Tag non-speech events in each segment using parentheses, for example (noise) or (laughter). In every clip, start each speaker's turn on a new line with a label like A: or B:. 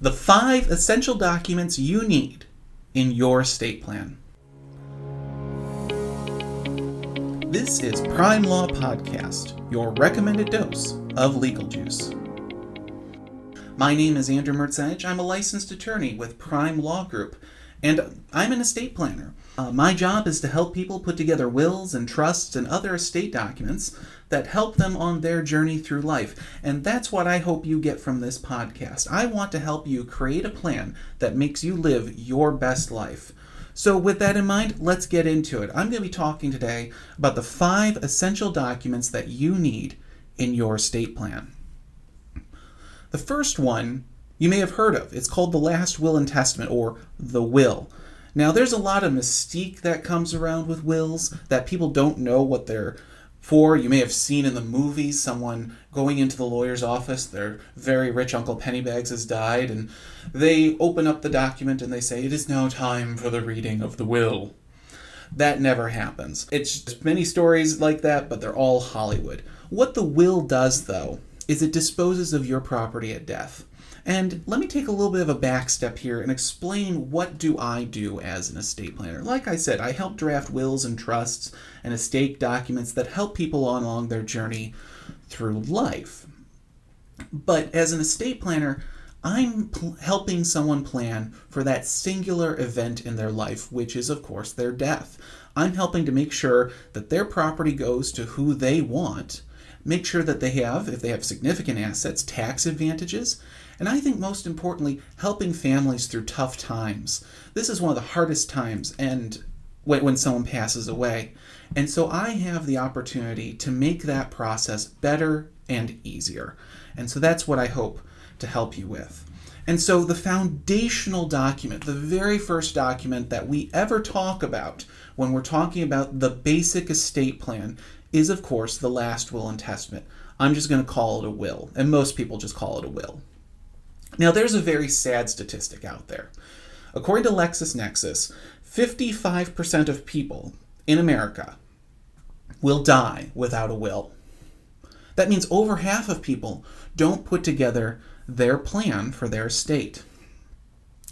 A: the five essential documents you need in your estate plan. This is Prime Law Podcast, your recommended dose of legal juice. My name is Andrew Mertzenich. I'm a licensed attorney with Prime Law Group, and I'm an estate planner. Uh, my job is to help people put together wills and trusts and other estate documents that help them on their journey through life. And that's what I hope you get from this podcast. I want to help you create a plan that makes you live your best life. So, with that in mind, let's get into it. I'm going to be talking today about the five essential documents that you need in your estate plan. The first one you may have heard of. It's called the Last Will and Testament, or the Will. Now, there's a lot of mystique that comes around with wills that people don't know what they're for. You may have seen in the movies someone going into the lawyer's office, their very rich Uncle Pennybags has died, and they open up the document and they say, It is now time for the reading of the will. That never happens. It's many stories like that, but they're all Hollywood. What the will does, though, is it disposes of your property at death. And let me take a little bit of a back step here and explain what do I do as an estate planner. Like I said, I help draft wills and trusts and estate documents that help people along their journey through life. But as an estate planner, I'm pl- helping someone plan for that singular event in their life, which is, of course, their death. I'm helping to make sure that their property goes to who they want, make sure that they have, if they have significant assets, tax advantages, and I think most importantly, helping families through tough times. This is one of the hardest times and when someone passes away. And so I have the opportunity to make that process better and easier. And so that's what I hope to help you with. And so the foundational document, the very first document that we ever talk about when we're talking about the basic estate plan, is of course the last will and testament. I'm just going to call it a will, and most people just call it a will. Now, there's a very sad statistic out there. According to LexisNexis, 55% of people in America will die without a will. That means over half of people don't put together their plan for their estate.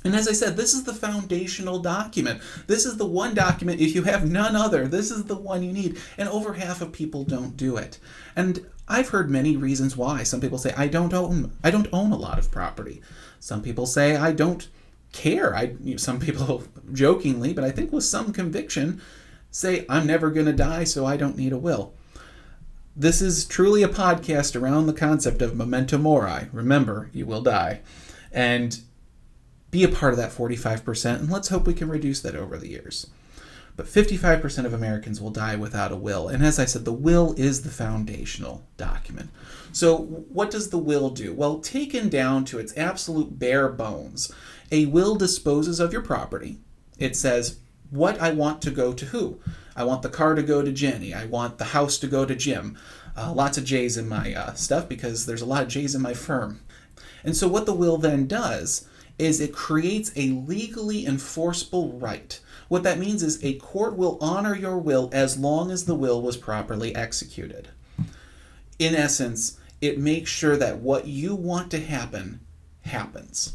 A: And as I said, this is the foundational document. This is the one document, if you have none other, this is the one you need. And over half of people don't do it. And I've heard many reasons why. Some people say I don't own I don't own a lot of property. Some people say I don't care. I some people (laughs) jokingly, but I think with some conviction say I'm never going to die so I don't need a will. This is truly a podcast around the concept of memento mori. Remember, you will die. And be a part of that 45%, and let's hope we can reduce that over the years. But 55% of Americans will die without a will. And as I said, the will is the foundational document. So, what does the will do? Well, taken down to its absolute bare bones, a will disposes of your property. It says, what I want to go to who. I want the car to go to Jenny. I want the house to go to Jim. Uh, lots of J's in my uh, stuff because there's a lot of J's in my firm. And so, what the will then does is it creates a legally enforceable right. What that means is a court will honor your will as long as the will was properly executed. In essence, it makes sure that what you want to happen happens.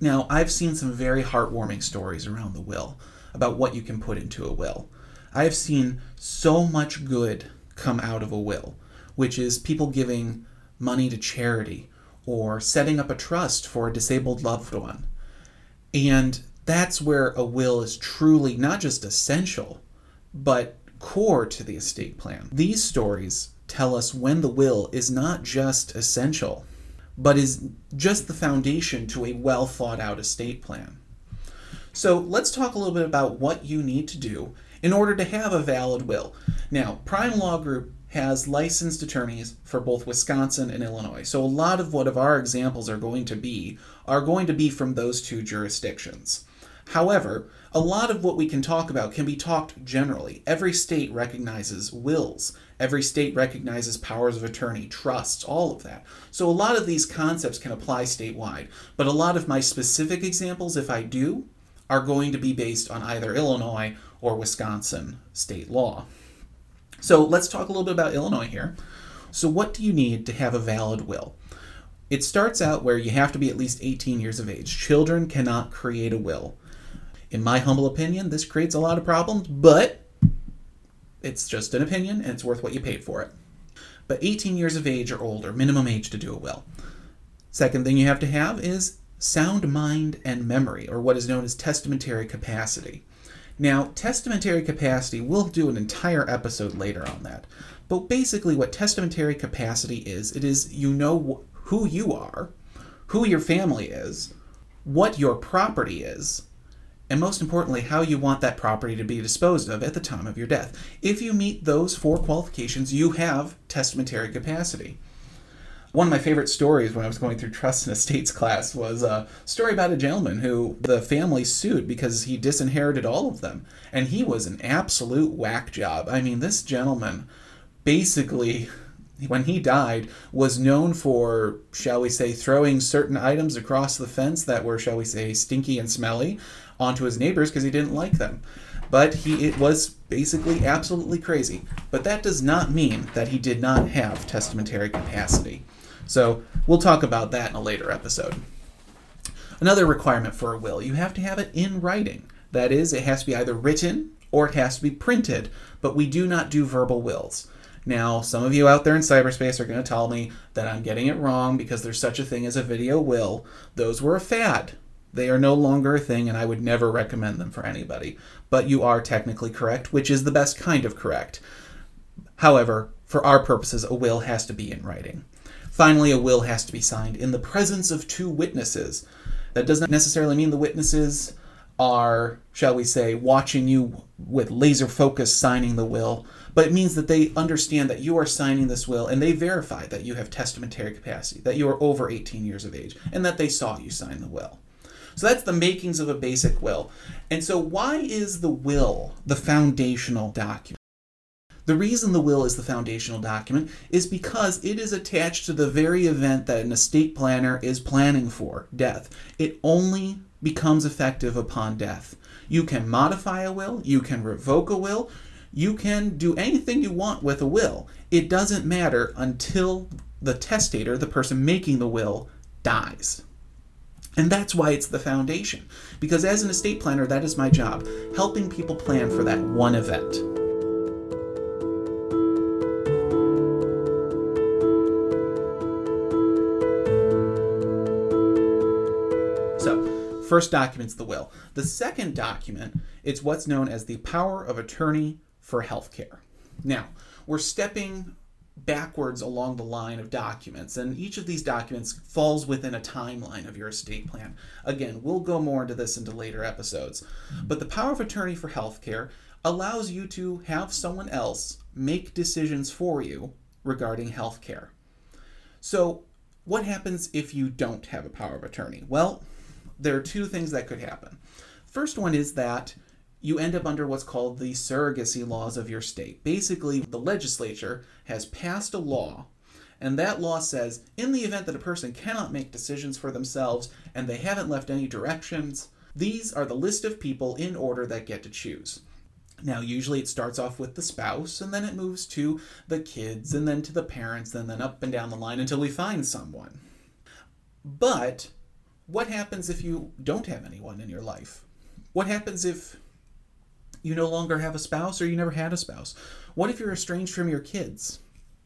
A: Now, I've seen some very heartwarming stories around the will about what you can put into a will. I have seen so much good come out of a will, which is people giving money to charity or setting up a trust for a disabled loved one. And that's where a will is truly not just essential, but core to the estate plan. These stories tell us when the will is not just essential, but is just the foundation to a well thought out estate plan. So let's talk a little bit about what you need to do in order to have a valid will. Now, Prime Law Group has licensed attorneys for both Wisconsin and Illinois. So a lot of what of our examples are going to be are going to be from those two jurisdictions. However, a lot of what we can talk about can be talked generally. Every state recognizes wills. Every state recognizes powers of attorney, trusts, all of that. So a lot of these concepts can apply statewide. But a lot of my specific examples, if I do, are going to be based on either Illinois or Wisconsin state law. So let's talk a little bit about Illinois here. So, what do you need to have a valid will? It starts out where you have to be at least 18 years of age. Children cannot create a will. In my humble opinion, this creates a lot of problems, but it's just an opinion and it's worth what you paid for it. But 18 years of age or older, minimum age to do a will. Second thing you have to have is sound mind and memory, or what is known as testamentary capacity. Now, testamentary capacity, we'll do an entire episode later on that. But basically, what testamentary capacity is, it is you know who you are, who your family is, what your property is, and most importantly, how you want that property to be disposed of at the time of your death. If you meet those four qualifications, you have testamentary capacity. One of my favorite stories when I was going through trust and estates class was a story about a gentleman who the family sued because he disinherited all of them. And he was an absolute whack job. I mean, this gentleman basically when he died, was known for, shall we say, throwing certain items across the fence that were, shall we say, stinky and smelly onto his neighbors because he didn't like them. But he it was basically absolutely crazy. But that does not mean that he did not have testamentary capacity. So we'll talk about that in a later episode. Another requirement for a will, you have to have it in writing. That is, it has to be either written or it has to be printed, but we do not do verbal wills. Now, some of you out there in cyberspace are going to tell me that I'm getting it wrong because there's such a thing as a video will. Those were a fad. They are no longer a thing, and I would never recommend them for anybody. But you are technically correct, which is the best kind of correct. However, for our purposes, a will has to be in writing. Finally, a will has to be signed in the presence of two witnesses. That does not necessarily mean the witnesses are, shall we say, watching you with laser focus signing the will, but it means that they understand that you are signing this will and they verify that you have testamentary capacity, that you are over 18 years of age, and that they saw you sign the will. So that's the makings of a basic will. And so, why is the will the foundational document? The reason the will is the foundational document is because it is attached to the very event that an estate planner is planning for death. It only becomes effective upon death. You can modify a will, you can revoke a will, you can do anything you want with a will. It doesn't matter until the testator, the person making the will, dies. And that's why it's the foundation. Because as an estate planner, that is my job, helping people plan for that one event. First document's the will. The second document, it's what's known as the power of attorney for healthcare. Now, we're stepping backwards along the line of documents, and each of these documents falls within a timeline of your estate plan. Again, we'll go more into this into later episodes. But the power of attorney for healthcare allows you to have someone else make decisions for you regarding healthcare. So, what happens if you don't have a power of attorney? Well, there are two things that could happen. First one is that you end up under what's called the surrogacy laws of your state. Basically, the legislature has passed a law, and that law says in the event that a person cannot make decisions for themselves and they haven't left any directions, these are the list of people in order that get to choose. Now, usually it starts off with the spouse, and then it moves to the kids, and then to the parents, and then up and down the line until we find someone. But what happens if you don't have anyone in your life? What happens if you no longer have a spouse or you never had a spouse? What if you're estranged from your kids?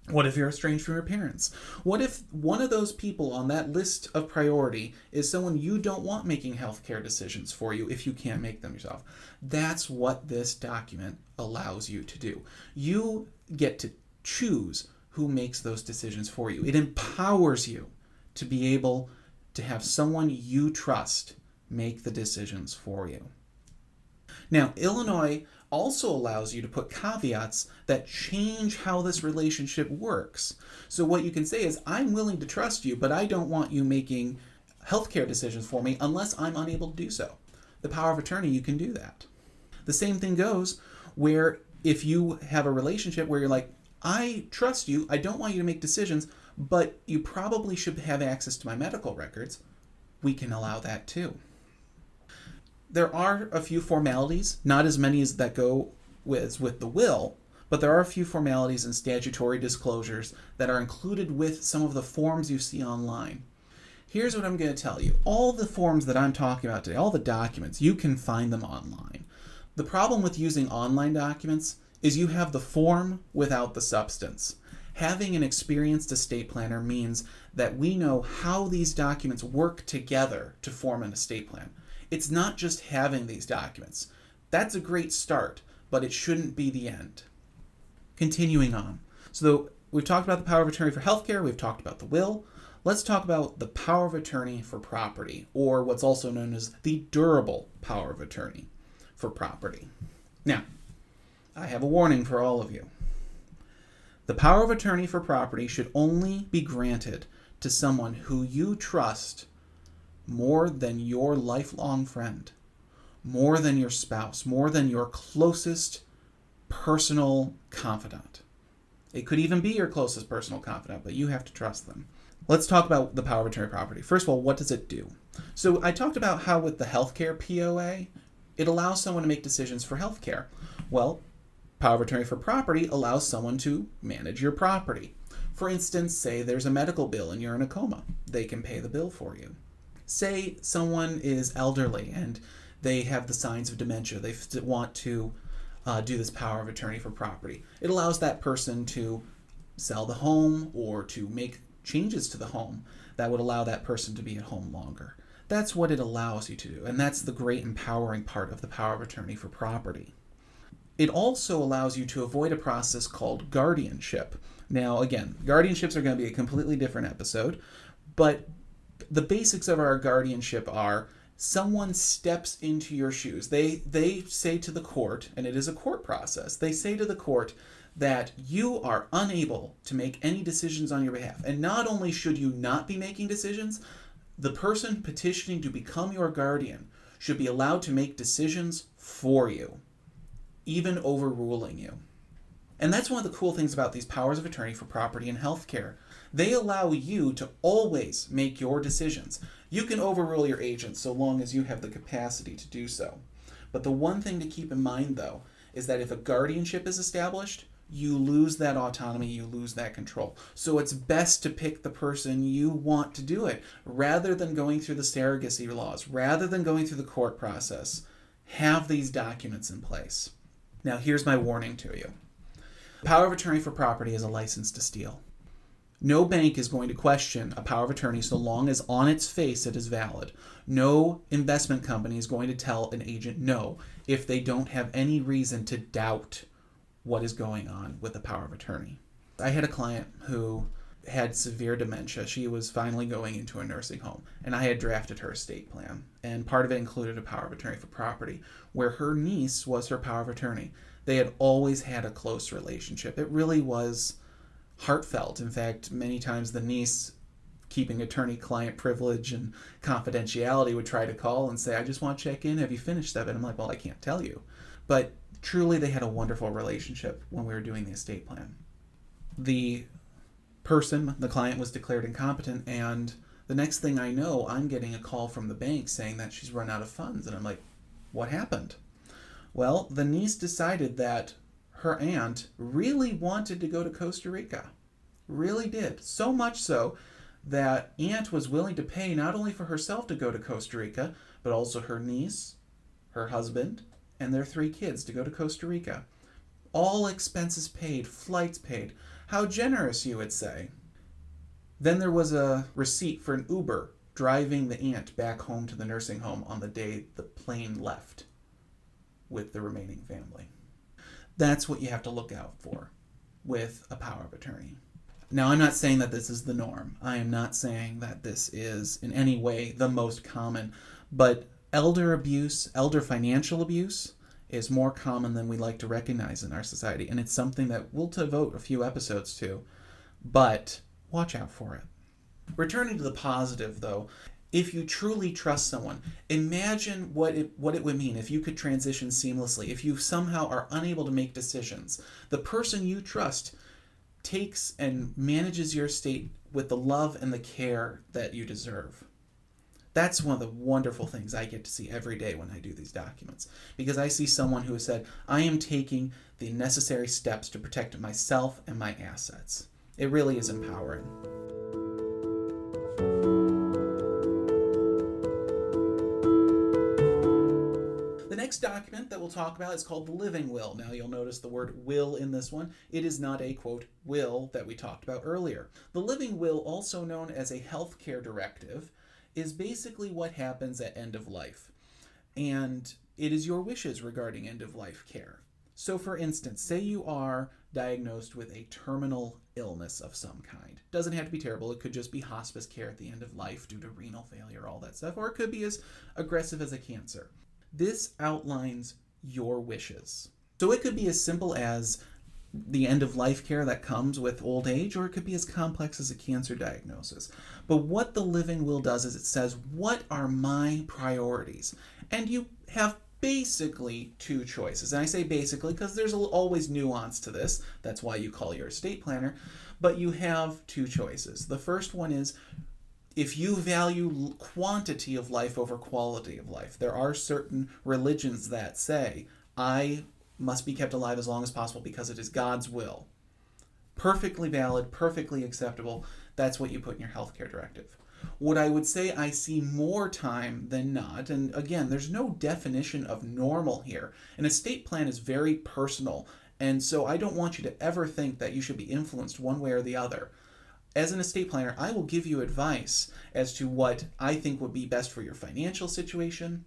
A: What if you're estranged from your parents? What if one of those people on that list of priority is someone you don't want making healthcare decisions for you if you can't make them yourself? That's what this document allows you to do. You get to choose who makes those decisions for you. It empowers you to be able to have someone you trust make the decisions for you. Now, Illinois also allows you to put caveats that change how this relationship works. So, what you can say is, I'm willing to trust you, but I don't want you making healthcare decisions for me unless I'm unable to do so. The power of attorney, you can do that. The same thing goes where if you have a relationship where you're like, I trust you, I don't want you to make decisions, but you probably should have access to my medical records, we can allow that too there are a few formalities, not as many as that go with with the will, but there are a few formalities and statutory disclosures that are included with some of the forms you see online. Here's what I'm going to tell you. All the forms that I'm talking about today, all the documents, you can find them online. The problem with using online documents is you have the form without the substance. Having an experienced estate planner means that we know how these documents work together to form an estate plan. It's not just having these documents. That's a great start, but it shouldn't be the end. Continuing on. So, we've talked about the power of attorney for healthcare, we've talked about the will. Let's talk about the power of attorney for property, or what's also known as the durable power of attorney for property. Now, I have a warning for all of you. The power of attorney for property should only be granted to someone who you trust more than your lifelong friend, more than your spouse, more than your closest personal confidant. It could even be your closest personal confidant, but you have to trust them. Let's talk about the power of attorney property. First of all, what does it do? So I talked about how with the healthcare POA, it allows someone to make decisions for healthcare. Well, Power of attorney for property allows someone to manage your property. For instance, say there's a medical bill and you're in a coma, they can pay the bill for you. Say someone is elderly and they have the signs of dementia, they want to uh, do this power of attorney for property. It allows that person to sell the home or to make changes to the home that would allow that person to be at home longer. That's what it allows you to do, and that's the great empowering part of the power of attorney for property. It also allows you to avoid a process called guardianship. Now, again, guardianships are going to be a completely different episode, but the basics of our guardianship are someone steps into your shoes. They they say to the court, and it is a court process. They say to the court that you are unable to make any decisions on your behalf. And not only should you not be making decisions, the person petitioning to become your guardian should be allowed to make decisions for you even overruling you. And that's one of the cool things about these powers of attorney for property and healthcare. They allow you to always make your decisions. You can overrule your agent so long as you have the capacity to do so. But the one thing to keep in mind, though, is that if a guardianship is established, you lose that autonomy, you lose that control. So it's best to pick the person you want to do it rather than going through the surrogacy laws, rather than going through the court process. Have these documents in place. Now, here's my warning to you power of attorney for property is a license to steal. No bank is going to question a power of attorney so long as on its face it is valid. No investment company is going to tell an agent no if they don't have any reason to doubt what is going on with the power of attorney. I had a client who had severe dementia. She was finally going into a nursing home, and I had drafted her estate plan. And part of it included a power of attorney for property, where her niece was her power of attorney. They had always had a close relationship. It really was heartfelt. In fact, many times the niece, keeping attorney client privilege and confidentiality, would try to call and say, I just want to check in. Have you finished that? And I'm like, Well, I can't tell you. But truly, they had a wonderful relationship when we were doing the estate plan. The person, the client was declared incompetent, and the next thing I know, I'm getting a call from the bank saying that she's run out of funds. And I'm like, what happened? Well, the niece decided that her aunt really wanted to go to Costa Rica. Really did. So much so that aunt was willing to pay not only for herself to go to Costa Rica, but also her niece, her husband, and their three kids to go to Costa Rica. All expenses paid, flights paid. How generous, you would say. Then there was a receipt for an Uber driving the aunt back home to the nursing home on the day the plane left with the remaining family. That's what you have to look out for with a power of attorney. Now, I'm not saying that this is the norm. I am not saying that this is in any way the most common, but elder abuse, elder financial abuse, is more common than we like to recognize in our society. And it's something that we'll devote a few episodes to, but watch out for it. Returning to the positive, though, if you truly trust someone, imagine what it, what it would mean if you could transition seamlessly, if you somehow are unable to make decisions. The person you trust takes and manages your state with the love and the care that you deserve. That's one of the wonderful things I get to see every day when I do these documents because I see someone who has said, I am taking the necessary steps to protect myself and my assets. It really is empowering. The next document that we'll talk about is called the living will. Now, you'll notice the word will in this one. It is not a quote will that we talked about earlier. The living will, also known as a healthcare directive, is basically what happens at end of life. And it is your wishes regarding end of life care. So, for instance, say you are diagnosed with a terminal illness of some kind. Doesn't have to be terrible, it could just be hospice care at the end of life due to renal failure, all that stuff, or it could be as aggressive as a cancer. This outlines your wishes. So, it could be as simple as the end of life care that comes with old age, or it could be as complex as a cancer diagnosis. But what the living will does is it says, What are my priorities? And you have basically two choices. And I say basically because there's always nuance to this. That's why you call your estate planner. But you have two choices. The first one is if you value quantity of life over quality of life. There are certain religions that say, I must be kept alive as long as possible because it is God's will. Perfectly valid, perfectly acceptable. That's what you put in your healthcare directive. What I would say I see more time than not, and again, there's no definition of normal here. An estate plan is very personal, and so I don't want you to ever think that you should be influenced one way or the other. As an estate planner, I will give you advice as to what I think would be best for your financial situation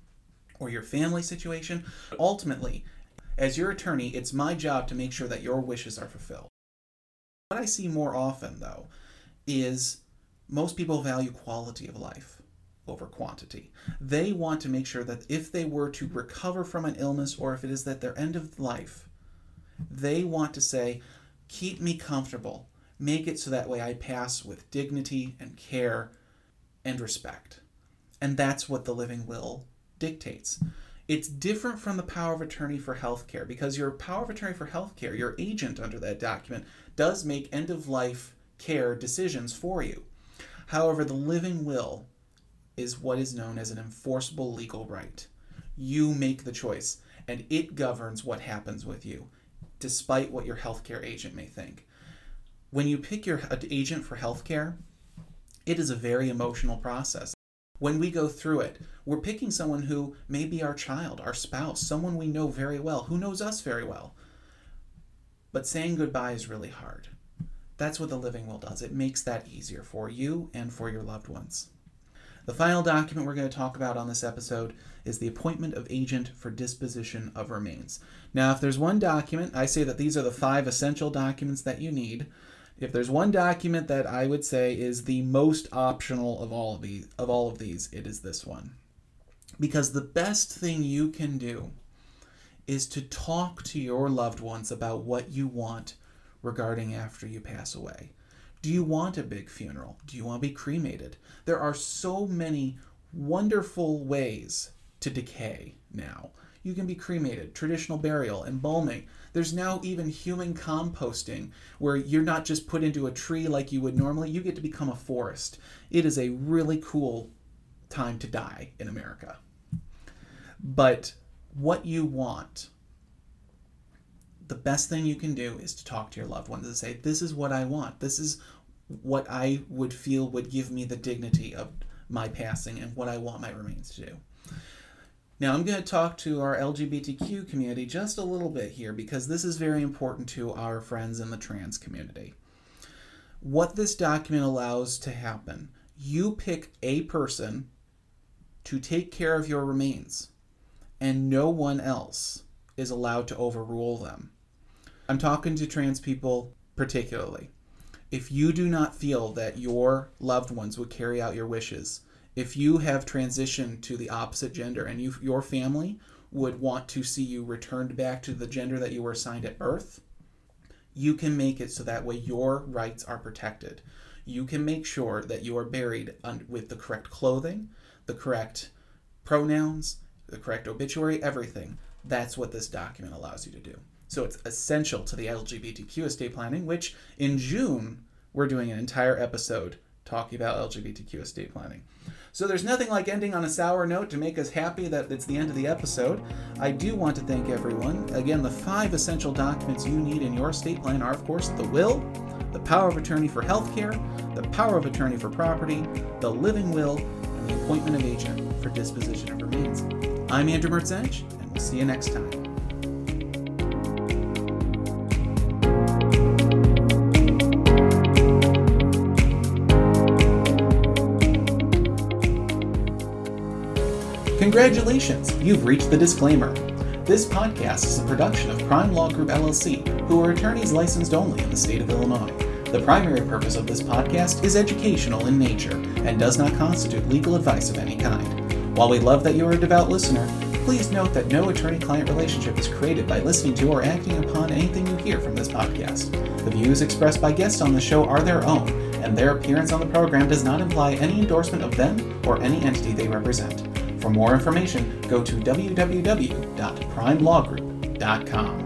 A: or your family situation. Ultimately, as your attorney, it's my job to make sure that your wishes are fulfilled. What I see more often, though, is most people value quality of life over quantity. They want to make sure that if they were to recover from an illness or if it is at their end of life, they want to say, keep me comfortable. Make it so that way I pass with dignity and care and respect. And that's what the living will dictates. It's different from the power of attorney for healthcare because your power of attorney for healthcare, your agent under that document, does make end of life care decisions for you. However, the living will is what is known as an enforceable legal right. You make the choice, and it governs what happens with you, despite what your healthcare agent may think. When you pick your uh, agent for healthcare, it is a very emotional process. When we go through it, we're picking someone who may be our child, our spouse, someone we know very well, who knows us very well. But saying goodbye is really hard. That's what the living will does. It makes that easier for you and for your loved ones. The final document we're going to talk about on this episode is the appointment of agent for disposition of remains. Now, if there's one document, I say that these are the five essential documents that you need. If there's one document that I would say is the most optional of all of these, of all of these, it is this one. Because the best thing you can do is to talk to your loved ones about what you want regarding after you pass away. Do you want a big funeral? Do you want to be cremated? There are so many wonderful ways to decay now. You can be cremated, traditional burial, embalming. There's now even human composting where you're not just put into a tree like you would normally, you get to become a forest. It is a really cool time to die in America. But what you want the best thing you can do is to talk to your loved ones and say, This is what I want. This is what I would feel would give me the dignity of my passing and what I want my remains to do. Now, I'm going to talk to our LGBTQ community just a little bit here because this is very important to our friends in the trans community. What this document allows to happen, you pick a person to take care of your remains, and no one else is allowed to overrule them. I'm talking to trans people particularly. If you do not feel that your loved ones would carry out your wishes, if you have transitioned to the opposite gender and you, your family would want to see you returned back to the gender that you were assigned at birth, you can make it so that way your rights are protected. You can make sure that you are buried with the correct clothing, the correct pronouns, the correct obituary, everything. That's what this document allows you to do. So it's essential to the LGBTQ estate planning, which in June we're doing an entire episode talking about LGBTQ estate planning. So there's nothing like ending on a sour note to make us happy that it's the end of the episode. I do want to thank everyone. Again, the five essential documents you need in your estate plan are, of course, the will, the power of attorney for healthcare, the power of attorney for property, the living will, and the appointment of agent for disposition of remains. I'm Andrew Mertzenich, and We'll see you next time. Congratulations, you've reached the disclaimer. This podcast is a production of Prime Law Group LLC, who are attorneys licensed only in the state of Illinois. The primary purpose of this podcast is educational in nature and does not constitute legal advice of any kind. While we love that you are a devout listener, please note that no attorney client relationship is created by listening to or acting upon anything you hear from this podcast. The views expressed by guests on the show are their own, and their appearance on the program does not imply any endorsement of them or any entity they represent. For more information, go to www.primelawgroup.com.